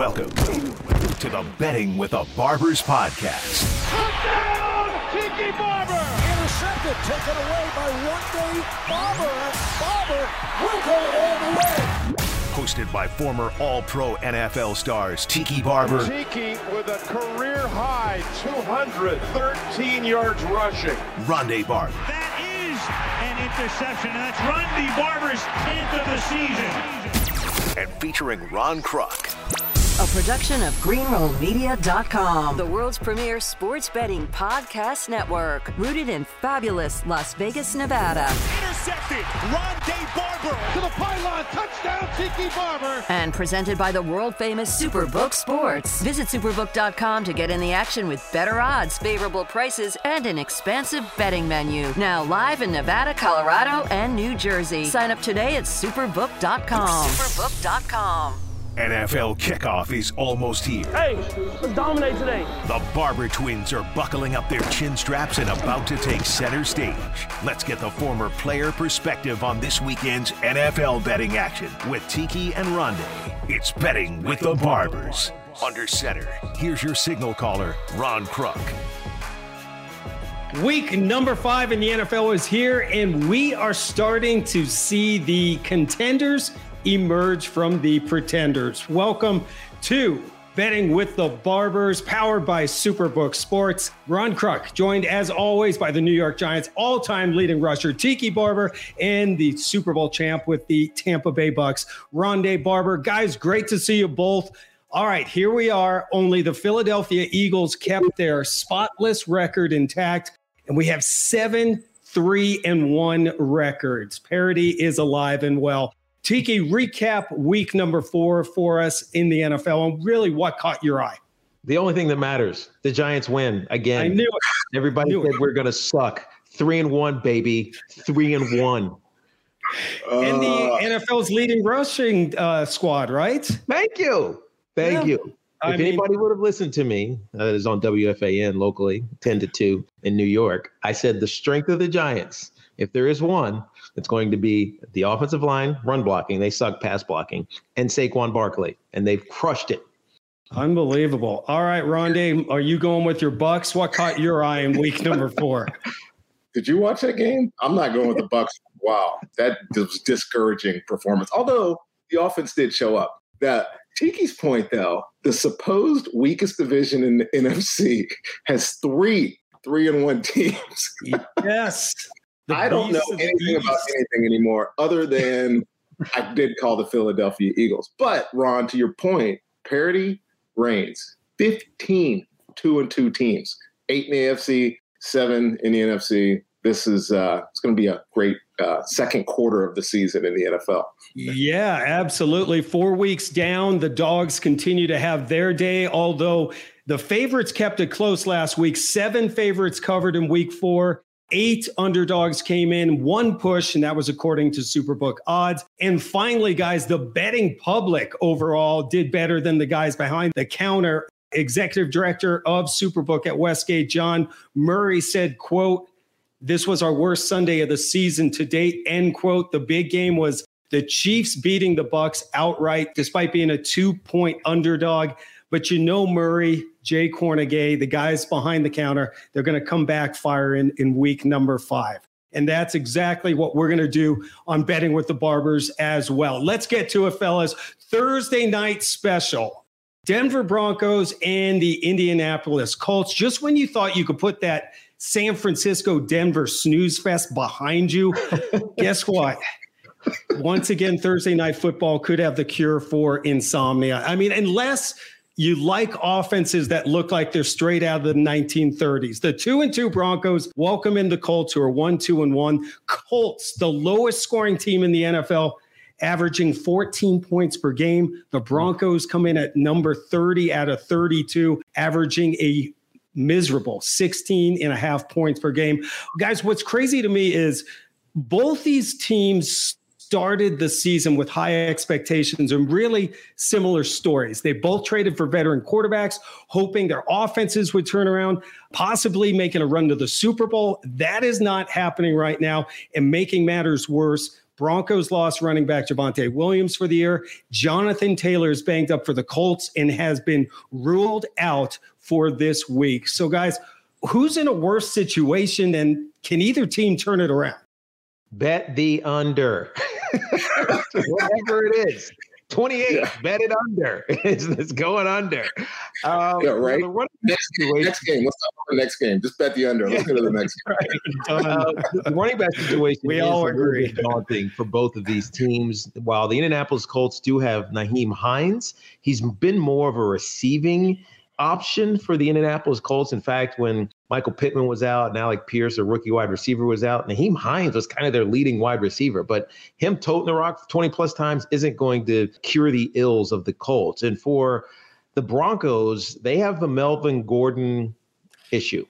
Welcome to the Betting with a Barbers podcast. Touchdown, Tiki Barber! Intercepted, taken away by Rondé Barber, Barber will go all the way. Hosted by former All Pro NFL stars Tiki Barber. Tiki with a career high 213 yards rushing. Rondé Barber. That is an interception, and that's Rondé Barber's 10th of the season. And featuring Ron Kruck. A production of GreenrollMedia.com, the world's premier sports betting podcast network, rooted in fabulous Las Vegas, Nevada. Intercepted, Rondé Barber to the pylon, touchdown, Tiki Barber. And presented by the world famous Superbook Sports. Visit Superbook.com to get in the action with better odds, favorable prices, and an expansive betting menu. Now live in Nevada, Colorado, and New Jersey. Sign up today at Superbook.com. Superbook.com. NFL kickoff is almost here. Hey, let's dominate today. The Barber twins are buckling up their chin straps and about to take center stage. Let's get the former player perspective on this weekend's NFL betting action with Tiki and Rondé. It's betting with the Barbers. Under center, here's your signal caller, Ron Kruck. Week number five in the NFL is here, and we are starting to see the contenders emerge from the pretenders. Welcome to Betting with the Barbers, powered by Superbook Sports. Ron Kruck, joined as always by the New York Giants all time leading rusher Tiki Barber and the Super Bowl champ with the Tampa Bay Bucks, Rondé Barber. Guys, great to see you both. All right, here we are. Only the Philadelphia Eagles kept their spotless record intact, and we have seven three and one records. Parity is alive and well. Tiki, recap week number four for us in the NFL and really what caught your eye. The only thing that matters, the Giants win again. I knew it. Everybody Knew said it. we're gonna suck. Three and one, baby. Three and one. and the NFL's leading rushing uh, squad, right? Thank you. Thank Yeah. you. I if mean- anybody would have listened to me, that is on WFAN locally, 10 to 2 in New York, I said the strength of the Giants, if there is one, it's going to be the offensive line, run blocking. They suck pass blocking, and Saquon Barkley, and they've crushed it. Unbelievable. All right, Rondé, are you going with your Bucks? What caught your eye in week number four? Did you watch that game? I'm not going with the Bucks. Wow, that was discouraging performance. Although the offense did show up. That Tiki's point, though, the supposed weakest division in the NFC has three three and one teams. yes. I don't know beast of the anything about anything anymore, other than I did call the Philadelphia Eagles. But Ron, to your point, parity reigns. 15 two and two teams, eight in the AFC, seven in the NFC. This is uh, it's going to be a great uh, second quarter of the season in the NFL. Yeah, absolutely. Four weeks down, the dogs continue to have their day, although the favorites kept it close last week. Seven favorites covered in week four. Eight underdogs came in, one push, and that was according to Superbook odds. And finally, guys, the betting public overall did better than the guys behind the counter. Executive director of Superbook at Westgate, John Murray, said, quote, this was our worst Sunday of the season to date, end quote. The big game was the Chiefs beating the Bucks outright, despite being a two-point underdog. But you know, Murray, Jay Kornegay, the guys behind the counter, they're going to come back fire in, in week number five. And that's exactly what we're going to do on betting with the Barbers as well. Let's get to it, fellas. Thursday night special. Denver Broncos and the Indianapolis Colts. Just when you thought you could put that San Francisco Denver snooze fest behind you, guess what? Once again, Thursday night football could have the cure for insomnia. I mean, unless you like offenses that look like they're straight out of the 1930s. The two and two Broncos welcome in the Colts, who are one, two, and one. Colts, the lowest scoring team in the NFL, averaging 14 points per game. The Broncos come in at number 30 out of 32, averaging a miserable 16 and a half points per game. Guys, what's crazy to me is both these teams started the season with high expectations and really similar stories. They both traded for veteran quarterbacks, hoping their offenses would turn around, possibly making a run to the Super Bowl. That is not happening right now. And making matters worse, Broncos lost running back Javonte Williams for the year. Jonathan Taylor is banked up for the Colts and has been ruled out for this week. So, guys, who's in a worse situation and can either team turn it around? Bet the under. Whatever it is. 28, yeah. bet it under. It's, it's going under. Um, yeah, right. Next, next game. Let's talk about the next game. Just bet the under. Let's go to the next game. uh, the running back situation we all agree. daunting for both of these teams. While the Indianapolis Colts do have Nyheim Hines, he's been more of a receiving option for the Indianapolis Colts. In fact, when Michael Pittman was out and Alec Pierce, a rookie wide receiver, was out, Nyheim Hines was kind of their leading wide receiver. But him toting the rock 20 plus times isn't going to cure the ills of the Colts. And for the Broncos, they have the Melvin Gordon issue.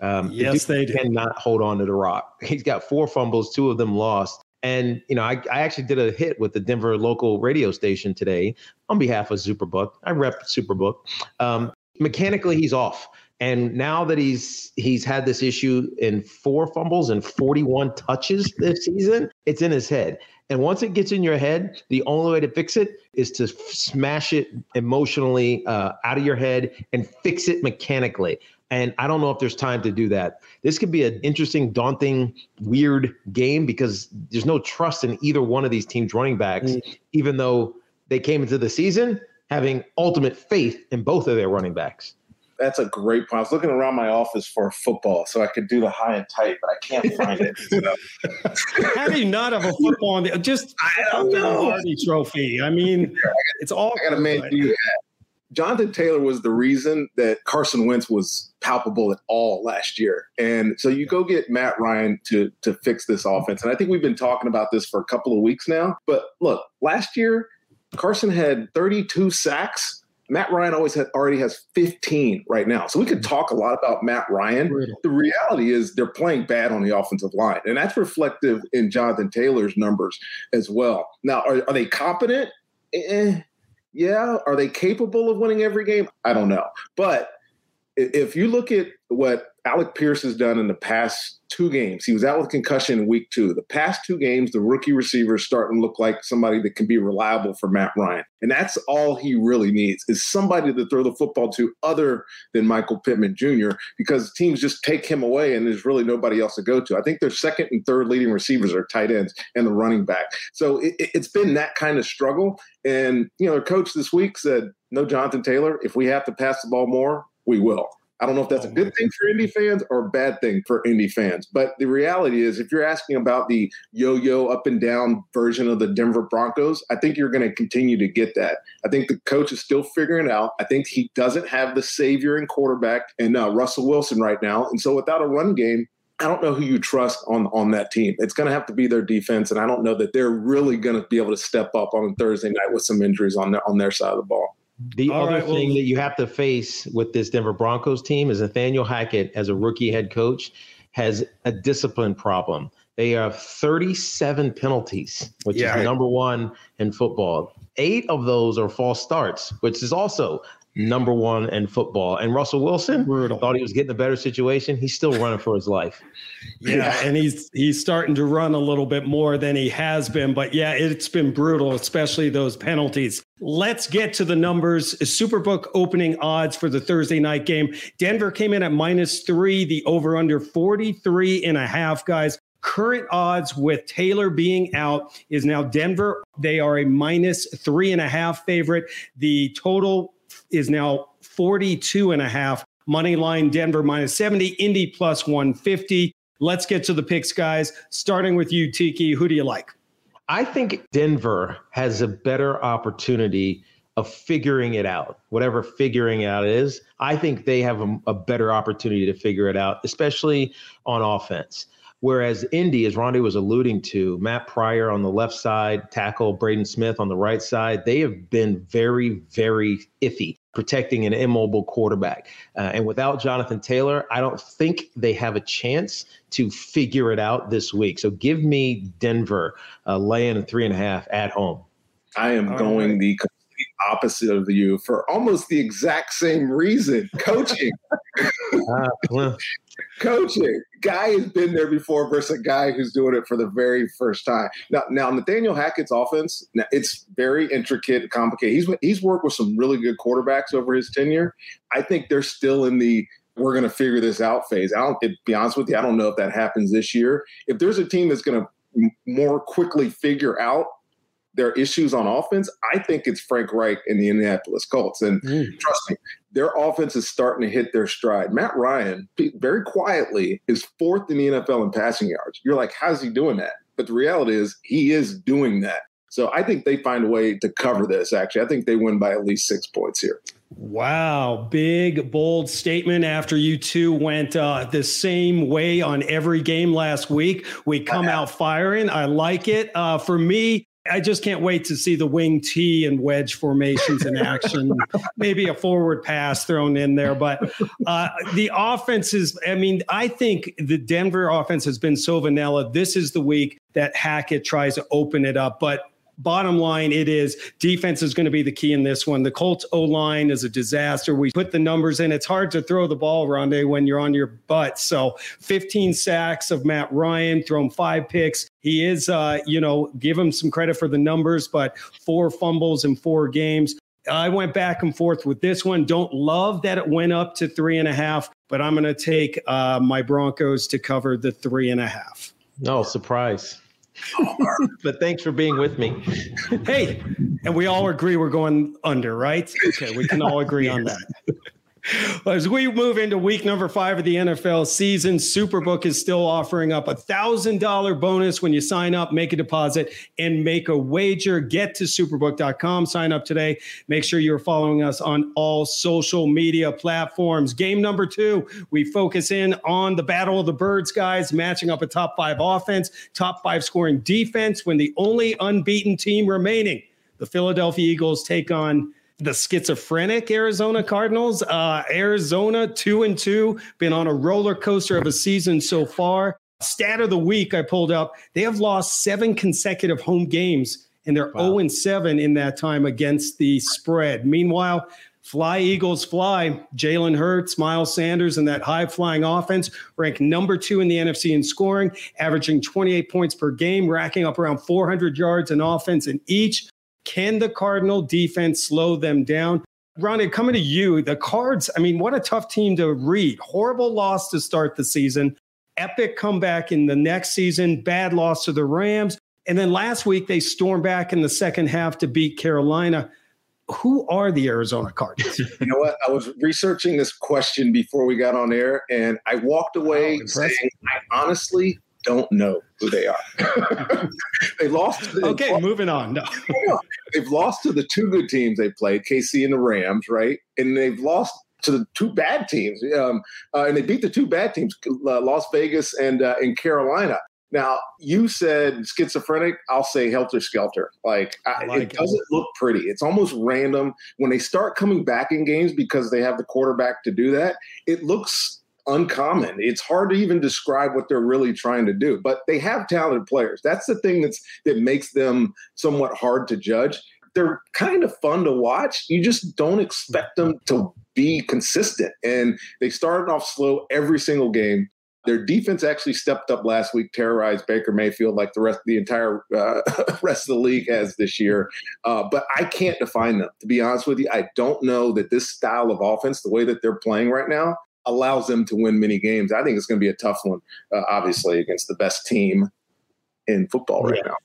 Um, yes, the they do. cannot hold on to the rock. He's got four fumbles, two of them lost. And you know, I, I actually did a hit with the Denver local radio station today on behalf of Superbook. I rep Superbook. Um, mechanically he's off. And now that he's he's had this issue in four fumbles and 41 touches this season, it's in his head. And once it gets in your head, the only way to fix it is to smash it emotionally uh, out of your head and fix it mechanically. And I don't know if there's time to do that. This could be an interesting, daunting, weird game because there's no trust in either one of these teams' running backs, mm. even though they came into the season having ultimate faith in both of their running backs. That's a great point. I was looking around my office for a football so I could do the high and tight, but I can't find it. How do you not have a football on the just I don't know. Hardy trophy? I mean, it's all. I got to man do that. Jonathan Taylor was the reason that Carson Wentz was palpable at all last year. And so you go get Matt Ryan to to fix this offense. And I think we've been talking about this for a couple of weeks now. But look, last year Carson had 32 sacks. Matt Ryan always had already has 15 right now. So we could talk a lot about Matt Ryan. The reality is they're playing bad on the offensive line. And that's reflective in Jonathan Taylor's numbers as well. Now, are, are they competent? Eh, yeah. Are they capable of winning every game? I don't know. But if you look at what Alec Pierce has done in the past two games. He was out with concussion in week two. The past two games, the rookie receiver is starting to look like somebody that can be reliable for Matt Ryan. And that's all he really needs is somebody to throw the football to other than Michael Pittman Jr. because teams just take him away and there's really nobody else to go to. I think their second and third leading receivers are tight ends and the running back. So it, it's been that kind of struggle. And, you know, their coach this week said, no, Jonathan Taylor, if we have to pass the ball more, we will. I don't know if that's a oh, good thing for indie fans or a bad thing for indie fans. But the reality is, if you're asking about the yo yo up and down version of the Denver Broncos, I think you're going to continue to get that. I think the coach is still figuring it out. I think he doesn't have the savior and quarterback and uh, Russell Wilson right now. And so without a run game, I don't know who you trust on on that team. It's going to have to be their defense, and I don't know that they're really going to be able to step up on Thursday night with some injuries on their on their side of the ball. The All other right, thing well, that you have to face with this Denver Broncos team is Nathaniel Hackett, as a rookie head coach, has a discipline problem. They have 37 penalties, which yeah, is number one in football. Eight of those are false starts, which is also number one in football. And Russell Wilson Brutal. thought he was getting a better situation. He's still running for his life. Yeah, and he's he's starting to run a little bit more than he has been. But yeah, it's been brutal, especially those penalties. Let's get to the numbers. Superbook opening odds for the Thursday night game. Denver came in at minus three, the over under 43 and a half, guys. Current odds with Taylor being out is now Denver. They are a minus three and a half favorite. The total is now 42 and a half. Money line Denver minus 70, Indy plus 150. Let's get to the picks, guys. Starting with you, Tiki. Who do you like? I think Denver has a better opportunity of figuring it out, whatever figuring out is. I think they have a, a, better opportunity to figure it out, especially on offense. Whereas Indy, as Ronde was alluding to, Matt Pryor on the left side, tackle Braden Smith on the right side, they have been very, very iffy protecting an immobile quarterback. Uh, and without Jonathan Taylor, I don't think they have a chance to figure it out this week. So give me Denver uh, laying three and a half at home. I am All going right. the complete opposite of you for almost the exact same reason coaching. uh, well, Coaching. Guy has been there before versus a guy who's doing it for the very first time. Now, now Nathaniel Hackett's offense, now it's very intricate complicated. He's he's worked with some really good quarterbacks over his tenure. I think they're still in the we're going to figure this out phase. I don't. To be honest with you, I don't know if that happens this year. If there's a team that's going to more quickly figure out their issues on offense, I think it's Frank Reich and the Indianapolis Colts. And mm. trust me, their offense is starting to hit their stride. Matt Ryan, very quietly, is fourth in the NFL in passing yards. You're like, how's he doing that? But the reality is, he is doing that. So I think they find a way to cover this, actually. I think they win by at least six points here. Wow, big bold statement after you two went uh, the same way on every game last week. We come out firing. I like it. Uh, for me, I just can't wait to see the wing T and wedge formations in action. Maybe a forward pass thrown in there. But uh, the offense is, I mean, I think the Denver offense has been so vanilla. This is the week that Hackett tries to open it up. But bottom line, it is defense is going to be the key in this one. The Colts O line is a disaster. We put the numbers in. It's hard to throw the ball, Rondé, when you're on your butt. So 15 sacks of Matt Ryan, thrown five picks. He is, uh, you know, give him some credit for the numbers, but four fumbles in four games. I went back and forth with this one. Don't love that it went up to three and a half, but I'm going to take uh, my Broncos to cover the three and a half. No surprise. But thanks for being with me. hey, and we all agree we're going under, right? Okay, we can all agree on that. As we move into week number five of the NFL season, Superbook is still offering up a thousand dollar bonus when you sign up, make a deposit, and make a wager. Get to superbook.com, sign up today. Make sure you're following us on all social media platforms. Game number two, we focus in on the battle of the birds, guys, matching up a top five offense, top five scoring defense, when the only unbeaten team remaining, the Philadelphia Eagles, take on the schizophrenic Arizona Cardinals. Uh, Arizona two and two, been on a roller coaster of a season so far. Stat of the week I pulled up: they have lost seven consecutive home games, and they're wow. 0 and seven in that time against the spread. Meanwhile. Fly Eagles fly. Jalen Hurts, Miles Sanders, and that high flying offense rank number two in the NFC in scoring, averaging 28 points per game, racking up around 400 yards in offense in each. Can the Cardinal defense slow them down? Ronnie, coming to you, the Cards, I mean, what a tough team to read. Horrible loss to start the season, epic comeback in the next season, bad loss to the Rams. And then last week, they stormed back in the second half to beat Carolina. Who are the Arizona Cardinals? you know what? I was researching this question before we got on air, and I walked away oh, saying, I honestly don't know who they are. they lost. The, okay, moving on. No. they've lost to the two good teams they played, KC and the Rams, right? And they've lost to the two bad teams, um, uh, and they beat the two bad teams, uh, Las Vegas and uh, and Carolina. Now you said schizophrenic. I'll say helter skelter. Like, I, like it, it doesn't look pretty. It's almost random when they start coming back in games because they have the quarterback to do that. It looks uncommon. It's hard to even describe what they're really trying to do, but they have talented players. That's the thing that's that makes them somewhat hard to judge. They're kind of fun to watch. You just don't expect them to be consistent. And they started off slow every single game. Their defense actually stepped up last week, terrorized Baker Mayfield like the rest the entire uh, rest of the league has this year. Uh, but I can't define them. To be honest with you, I don't know that this style of offense, the way that they're playing right now, allows them to win many games. I think it's going to be a tough one, uh, obviously, against the best team in football right yeah. now.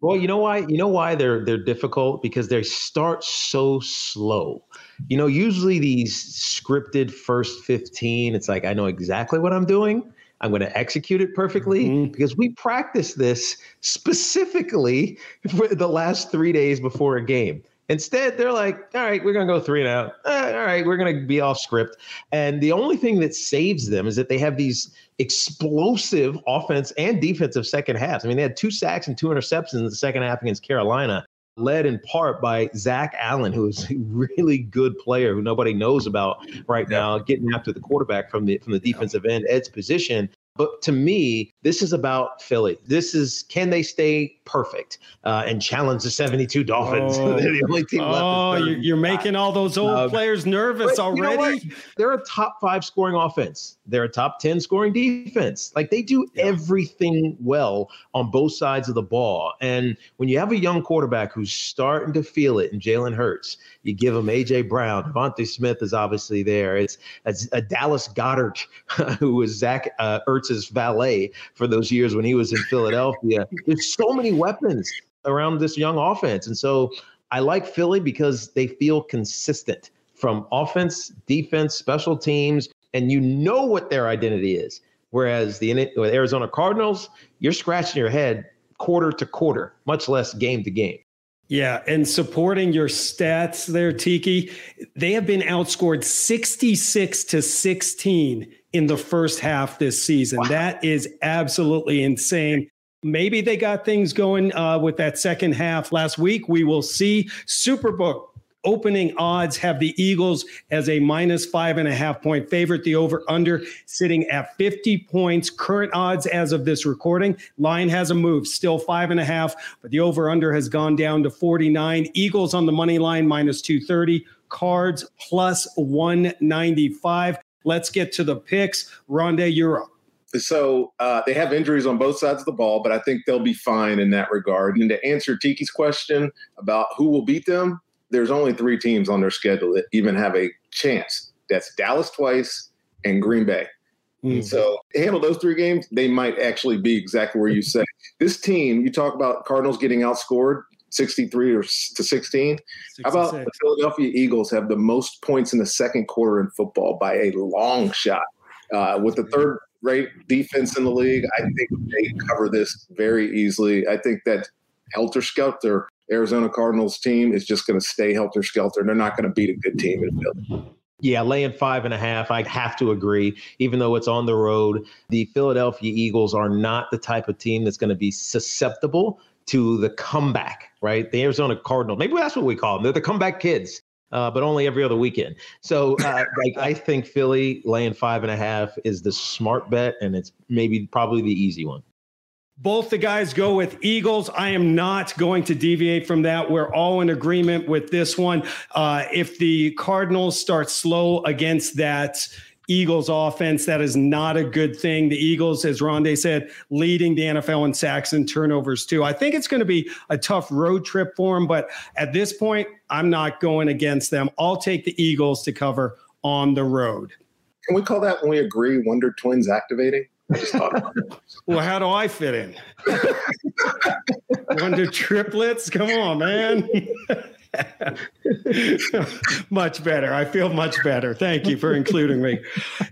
Well, you know why? You know why they're they're difficult because they start so slow. You know, usually these scripted first 15, it's like I know exactly what I'm doing. I'm going to execute it perfectly mm-hmm. because we practice this specifically for the last 3 days before a game. Instead, they're like, all right, we're going to go three and out. Uh, all right, we're going to be off script. And the only thing that saves them is that they have these explosive offense and defensive second halves. I mean, they had two sacks and two interceptions in the second half against Carolina, led in part by Zach Allen, who is a really good player who nobody knows about right now, getting after the quarterback from the from the defensive end, Ed's position. But to me, this is about Philly. This is can they stay perfect uh, and challenge the 72 Dolphins? Oh, They're the only team oh left. you're, you're making all those old Uh, players nervous But you know already. They're a top five scoring offense. They're a top 10 scoring defense. Like they do everything well on both sides of the ball. And when you have a young quarterback who's starting to feel it in Jalen Hurts, you give him AJ Brown. DeVonta Smith is obviously there. It's, it's a Dallas Goedert, who was Zach uh, Ertz's valet for those years when he was in Philadelphia. There's so many weapons around this young offense. And so I like Philly because they feel consistent from offense, defense, special teams, and you know what their identity is. Whereas the with Arizona Cardinals, you're scratching your head quarter to quarter, much less game to game. Yeah, and supporting your stats there, Tiki, they have been outscored 66 to 16 in the first half this season. That is absolutely insane. Maybe they got things going uh, with that second half last week. We will see. Superbook opening odds have the Eagles as a minus five and a half point favorite. The over under sitting at 50 points. Current odds as of this recording. Line hasn't moved, still five and a half, but the over under has gone down to 49. Eagles on the money line minus 230. Cards plus 195. Let's get to the picks. Rondé, you're up. So uh, they have injuries on both sides of the ball, but I think they'll be fine in that regard. And to answer Tiki's question about who will beat them, there's only three teams on their schedule that even have a chance. That's Dallas twice and Green Bay. Mm. So handle those three games, they might actually be exactly where you say. This team, you talk about Cardinals getting outscored 63 or to 16. How about the Philadelphia Eagles have the most points in the second quarter in football by a long shot? Uh, with the third rate defense in the league, I think they cover this very easily. I think that helter skelter Arizona Cardinals team is just going to stay helter skelter. They're not going to beat a good team in Philly. Yeah, laying five and a half. I have to agree, even though it's on the road. The Philadelphia Eagles are not the type of team that's going to be susceptible to the comeback, right? The Arizona Cardinals, maybe that's what we call them. They're the comeback kids, uh, but only every other weekend. So uh, like, I think Philly laying five and a half is the smart bet, and it's maybe probably the easy one. Both the guys go with Eagles. I am not going to deviate from that. We're all in agreement with this one. Uh, if the Cardinals start slow against that Eagles offense, that is not a good thing. The Eagles, as Rondé said, leading the NFL in sacks and turnovers too. I think it's going to be a tough road trip for them, but at this point, I'm not going against them. I'll take the Eagles to cover on the road. Can we call that when we agree Wonder Twins activating? Well, how do I fit in? Wonder triplets? Come on, man. much better. I feel much better. Thank you for including me.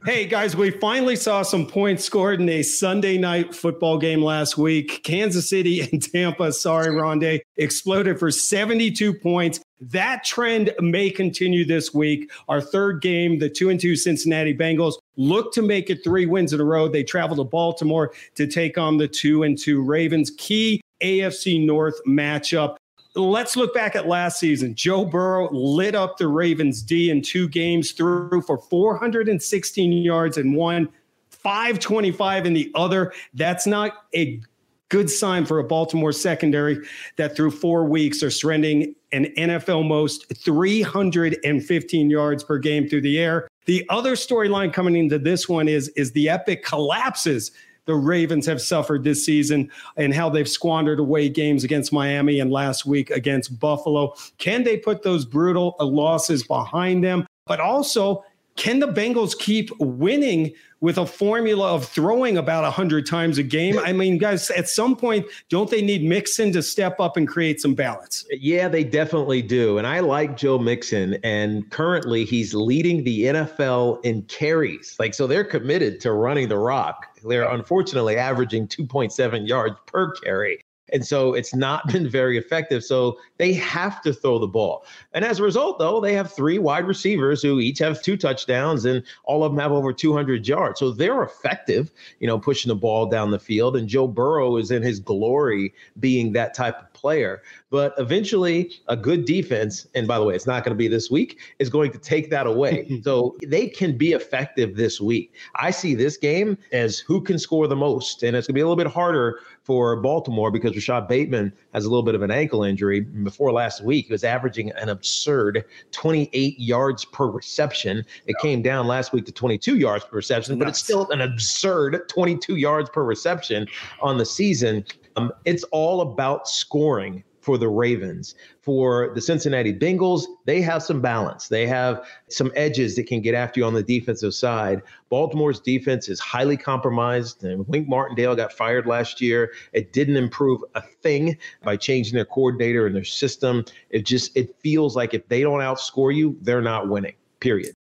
Hey, guys, we finally saw some points scored in a Sunday night football game last week. Kansas City and Tampa, sorry, Rondé, exploded for 72 points. That trend may continue this week. Our third game, the two and two Cincinnati Bengals, look to make it three wins in a row. They travel to Baltimore to take on the two and two Ravens. Key AFC North matchup. Let's look back at last season. Joe Burrow lit up the Ravens D in two games, threw for 416 yards in one, 525 in the other. That's not a good sign for a Baltimore secondary that through four weeks are surrendering an NFL most 315 yards per game through the air. The other storyline coming into this one is, is the epic collapses the Ravens have suffered this season and how they've squandered away games against Miami and last week against Buffalo. Can they put those brutal losses behind them? But also, can the Bengals keep winning with a formula of throwing about 100 times a game? I mean, guys, at some point, don't they need Mixon to step up and create some balance? Yeah, they definitely do. And I like Joe Mixon. And currently, he's leading the NFL in carries. Like, so they're committed to running the rock. They're unfortunately averaging 2.7 yards per carry. And so it's not been very effective. So they have to throw the ball. And as a result, though, they have three wide receivers who each have two touchdowns and all of them have over 200 yards. So they're effective, you know, pushing the ball down the field. And Joe Burrow is in his glory being that type of player. But eventually, a good defense, and by the way, it's not going to be this week, is going to take that away. so they can be effective this week. I see this game as who can score the most. And it's going to be a little bit harder for Baltimore because Rashod Bateman has a little bit of an ankle injury. Before last week, he was averaging an absurd 28 yards per reception. It yeah. came down last week to 22 yards per reception, but it's still an absurd 22 yards per reception on the season. Um, it's all about scoring for the Ravens. For the Cincinnati Bengals, they have some balance. They have some edges that can get after you on the defensive side. Baltimore's defense is highly compromised. And Wink Martindale got fired last year. It didn't improve a thing by changing their coordinator and their system. It just it feels like if they don't outscore you, they're not winning. Period.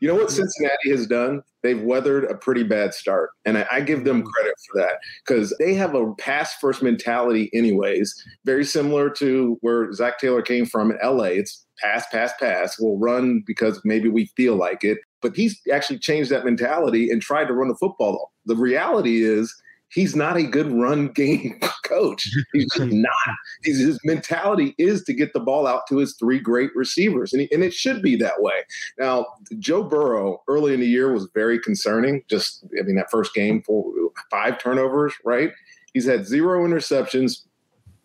You know what Cincinnati has done? They've weathered a pretty bad start. And I, I give them mm-hmm. credit for that because they have a pass first mentality, anyways, very similar to where Zac Taylor came from in LA. It's pass, pass, pass. We'll run because maybe we feel like it. But he's actually changed that mentality and tried to run the football. The reality is, he's not a good run game coach. He's just not. He's, his mentality is to get the ball out to his three great receivers, and, he, and it should be that way. Now, Joe Burrow early in the year was very concerning. Just, I mean, that first game, four, five turnovers, right? He's had zero interceptions,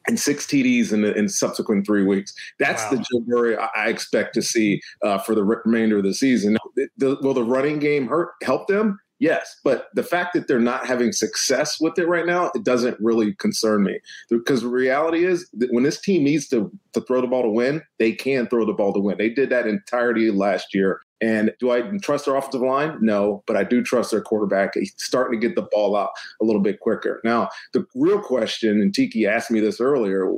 and six TDs in the in subsequent three weeks. That's wow. the Joe Burrow I expect to see uh, for the remainder of the season. The, will the running game hurt help them? Yes, but the fact that they're not having success with it right now, it doesn't really concern me. Because the reality is that when this team needs to, to throw the ball to win, they can throw the ball to win. They did that entirety last year. And do I trust their offensive line? No, but I do trust their quarterback. He's starting to get the ball out a little bit quicker. Now, the real question, and Tiki asked me this earlier,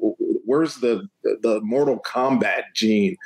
where's the the Mortal Kombat gene?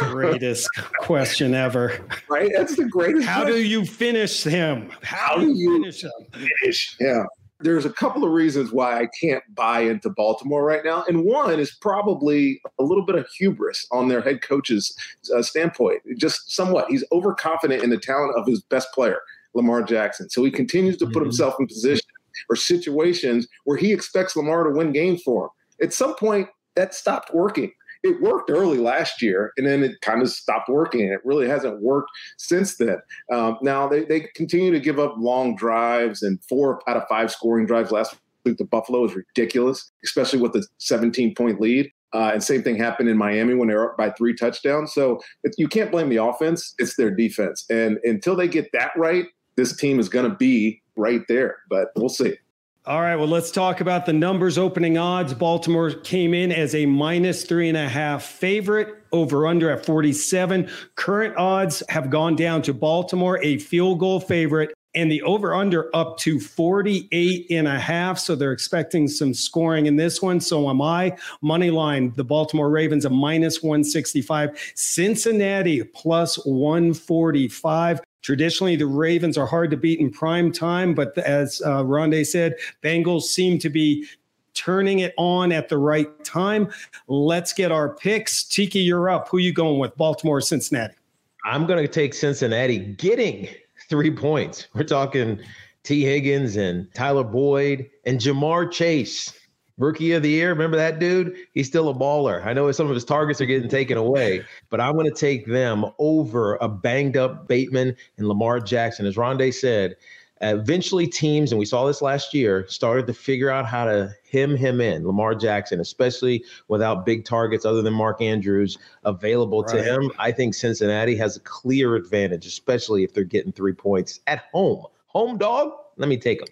greatest question ever. Right? That's the greatest. How question. do you finish him? How, How do you finish him? Finish. Yeah there's a couple of reasons why I can't buy into Baltimore right now. And one is probably a little bit of hubris on their head coach's uh, standpoint. Just somewhat. He's overconfident in the talent of his best player, Lamar Jackson. So he continues to put mm-hmm. himself in position or situations where he expects Lamar to win games for him. At some point, that stopped working it worked early last year and then it kind of stopped working and it really hasn't worked since then um, now they, they continue to give up long drives and four out of five scoring drives last week to buffalo is ridiculous especially with the 17 point lead uh, and same thing happened in Miami when they were up by three touchdowns. So you can't blame the offense; it's their defense. And until they get that right, this team is going to be right there. But we'll see. All right, well, let's talk about the numbers opening odds. Baltimore came in as a minus three and a half favorite, over under at 47. Current odds have gone down to Baltimore, a field goal favorite, and the over under up to 48 and a half. So they're expecting some scoring in this one. So am I. Money line, the Baltimore Ravens, a minus 165. Cincinnati plus 145. Traditionally, the Ravens are hard to beat in prime time, but as uh, Rondé said, Bengals seem to be turning it on at the right time. Let's get our picks. Tiki, you're up. Who you going with? Baltimore, or Cincinnati? I'm going to take Cincinnati getting three points. We're talking Tee Higgins and Tyler Boyd and Ja'Marr Chase. Rookie of the year. Remember that dude? He's still a baller. I know some of his targets are getting taken away, but I'm going to take them over a banged up Bateman and Lamar Jackson. As Rondé said, eventually teams, and we saw this last year, started to figure out how to hem him in Lamar Jackson, especially without big targets other than Mark Andrews available right. to him. I think Cincinnati has a clear advantage, especially if they're getting three points at home. Home dog, let me take them.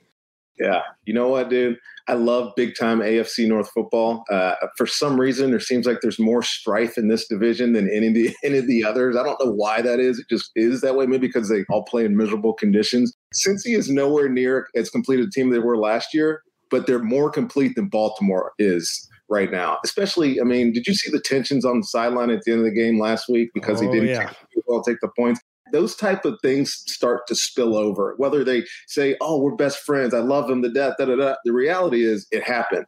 Yeah. You know what, dude? I love big time AFC North football. Uh, for some reason, there seems like there's more strife in this division than any of, the, any of the others. I don't know why that is. It just is that way. Maybe because they all play in miserable conditions. Cincy is nowhere near as complete a team they were last year, but they're more complete than Baltimore is right now. Especially, I mean, did you see the tensions on the sideline at the end of the game last week because oh, he didn't yeah. take, well, take the points? Those type of things start to spill over. Whether they say, "Oh, we're best friends. I love him to death." Da, da, da. The reality is, it happened.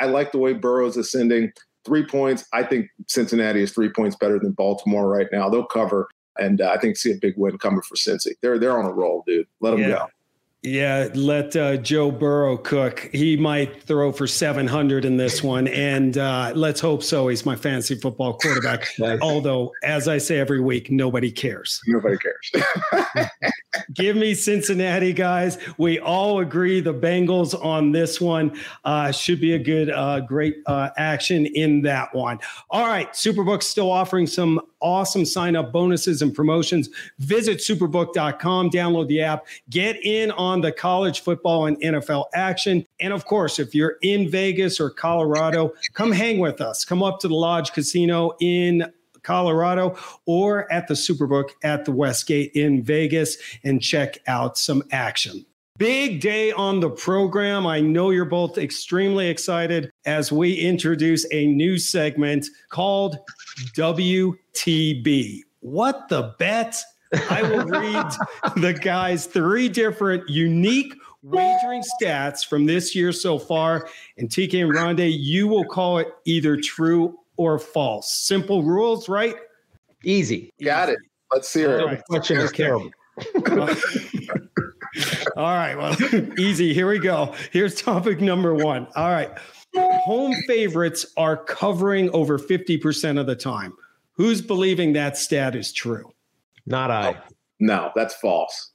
I like the way Burrow's ascending. Three points. I think Cincinnati is three points better than Baltimore right now. They'll cover, and uh, I think see a big win coming for Cincy. They're they're on a roll, dude. Let them yeah. go. Yeah, let uh, Joe Burrow cook. He might throw for 700 in this one. And uh, let's hope so. He's my fantasy football quarterback. Although, as I say every week, nobody cares. Nobody cares. Give me Cincinnati, guys. We all agree the Bengals on this one uh, should be a good, uh, great uh, action in that one. All right, Superbook's still offering some awesome sign up bonuses and promotions. Visit superbook.com, download the app, get in on the college football and NFL action. And of course, if you're in Vegas or Colorado, come hang with us. Come up to the Lodge Casino in Colorado or at the Superbook at the Westgate in Vegas and check out some action. Big day on the program. I know you're both extremely excited as we introduce a new segment called WTB. What the bet? I will read the guys three different unique wagering stats from this year so far. And Tiki and Rondé, you will call it either true or false. Simple rules, right? Easy. Got it. Let's see it. Right. Question is terrible. All right. Well, easy. Here we go. Here's topic number one. All right. Home favorites are covering over 50% of the time. Who's believing that stat is true? Not I. No, that's false.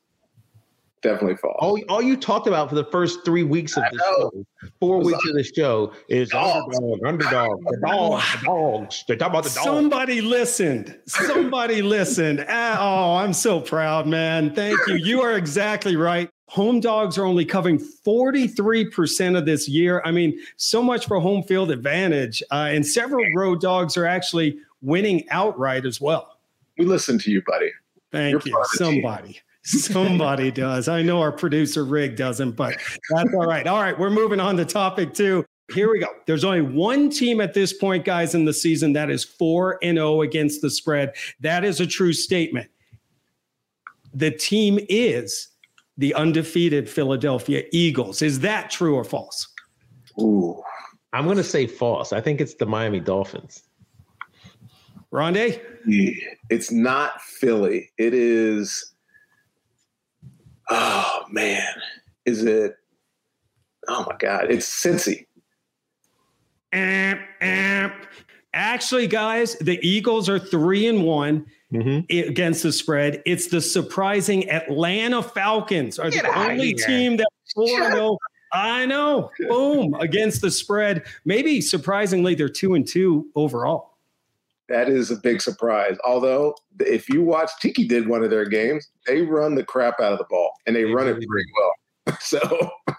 Definitely false. All, all you talked about for the first three weeks of the show, four weeks of the show, is dogs. underdog, underdog, the dogs, the dogs. They talk about the dogs. Somebody listened. Somebody listened. Ah, oh, I'm so proud, man. Thank you. You are exactly right. Home dogs are only covering 43% of this year. I mean, so much for home field advantage. Uh, and several road dogs are actually winning outright as well. We listen to you, buddy. Thank You're you. Somebody. Somebody does. I know our producer Rig doesn't, but that's all right. All right, we're moving on to topic two. Here we go. There's only one team at this point, guys, in the season that is 4 and 0 against the spread. That is a true statement. The team is the undefeated Philadelphia Eagles. Is that true or false? Ooh. I'm going to say false. I think it's the Miami Dolphins. Rondé? It's not Philly. It is oh man, is it? Oh my God, it's Cincy. Amp, amp. Actually, guys, the Eagles are three and one mm-hmm. against the spread. It's the surprising Atlanta Falcons are Get the only team that four zero. I know. Boom against the spread. Maybe surprisingly, they're two and two overall. That is a big surprise. Although, if you watch Tiki did one of their games, they run the crap out of the ball and they, they run really it pretty well. So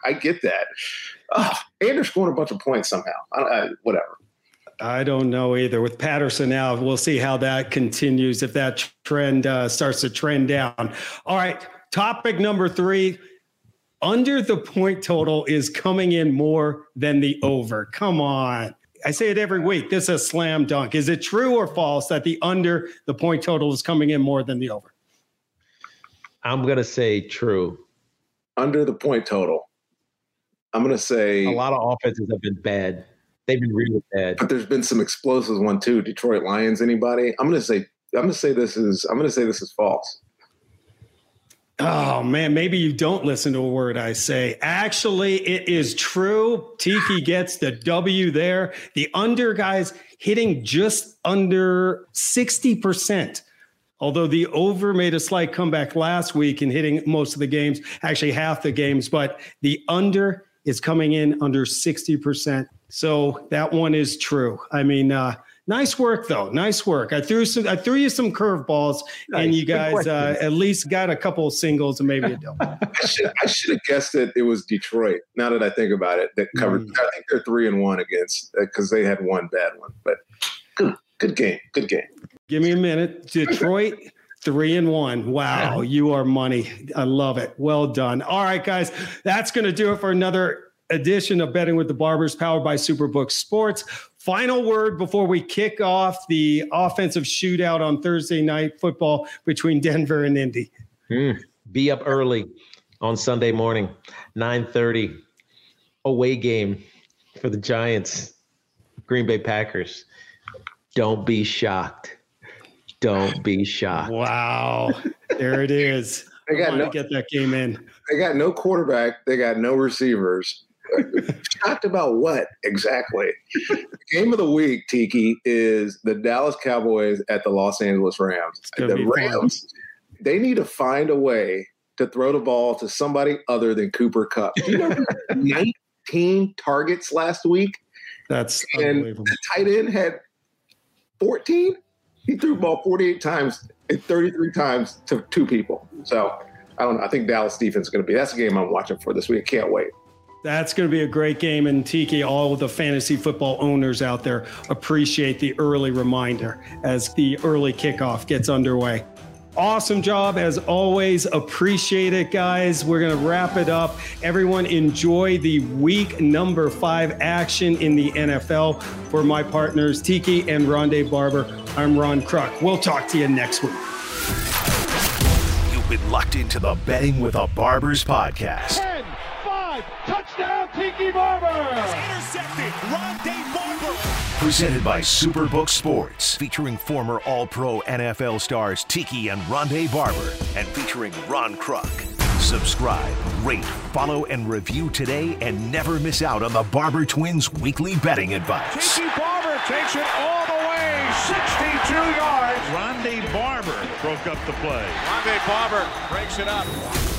I get that. Oh, and they're scoring a bunch of points somehow. I, I, whatever. I don't know either. With Patterson out, we'll see how that continues if that trend uh, starts to trend down. All right, topic number three. Under the point total is coming in more than the over. Come on. I say it every week. This is a slam dunk. Is it true or false that the under the point total is coming in more than the over? I'm going to say true. Under the point total. I'm going to say a lot of offenses have been bad. They've been really bad. But there's been some explosive one too. Detroit Lions anybody? I'm going to say I'm going to say this is I'm going to say this is false. Oh man, maybe you don't listen to a word I say. Actually, it is true. Tiki gets the W there. The under guys hitting just under 60%. Although the over made a slight comeback last week and hitting most of the games, actually half the games, but the under is coming in under 60%. So that one is true. I mean, uh, Nice work, though. Nice work. I threw some. I threw you some curveballs, nice. and you guys uh, at least got a couple of singles and maybe a double. I should, I should have guessed that it was Detroit. Now that I think about it, that covered. Mm. I think they're three and one against because uh, they had one bad one. But good, good game. Good game. Give me a minute. Detroit. Three and one. Wow, you are money. I love it. Well done. All right, guys, that's going to do it for another edition of Betting with the Barbers, powered by Superbook Sports. Final word before we kick off the offensive shootout on Thursday night football between Denver and Indy. Mm, be up early on Sunday morning, 9:30 away game for the Giants, Green Bay Packers. Don't be shocked. Don't be shocked. Wow. There it is. They got no, no, get that game in. They got no quarterback. They got no receivers. Shocked about what exactly? Game of the week, Tiki, is the Dallas Cowboys at the Los Angeles Rams. The Rams, fun. they need to find a way to throw the ball to somebody other than Cooper Kupp. You know, 19 targets last week. That's and the tight end had 14. He threw the ball 48 times and 33 times to two people. So I don't know. I think Dallas defense is going to be that's the game I'm watching for this week. Can't wait. That's going to be a great game. And Tiki, all of the fantasy football owners out there appreciate the early reminder as the early kickoff gets underway. Awesome job as always. Appreciate it, guys. We're going to wrap it up. Everyone enjoy the week number five action in the NFL. For my partners, Tiki and Rondé Barber, I'm Ron Kruck. We'll talk to you next week. You've been locked into the Betting with a Barber's podcast. 10, 5, touchdown, Tiki Barber. Intercepted, Rondé Barber. Presented by Superbook Sports, featuring former All Pro NFL stars Tiki and Rondé Barber, and featuring Ron Kruck. Subscribe, rate, follow, and review today, and never miss out on the Barber Twins weekly betting advice. Tiki Barber takes it all the way, 62 yards. Rondé Barber broke up the play. Rondé Barber breaks it up.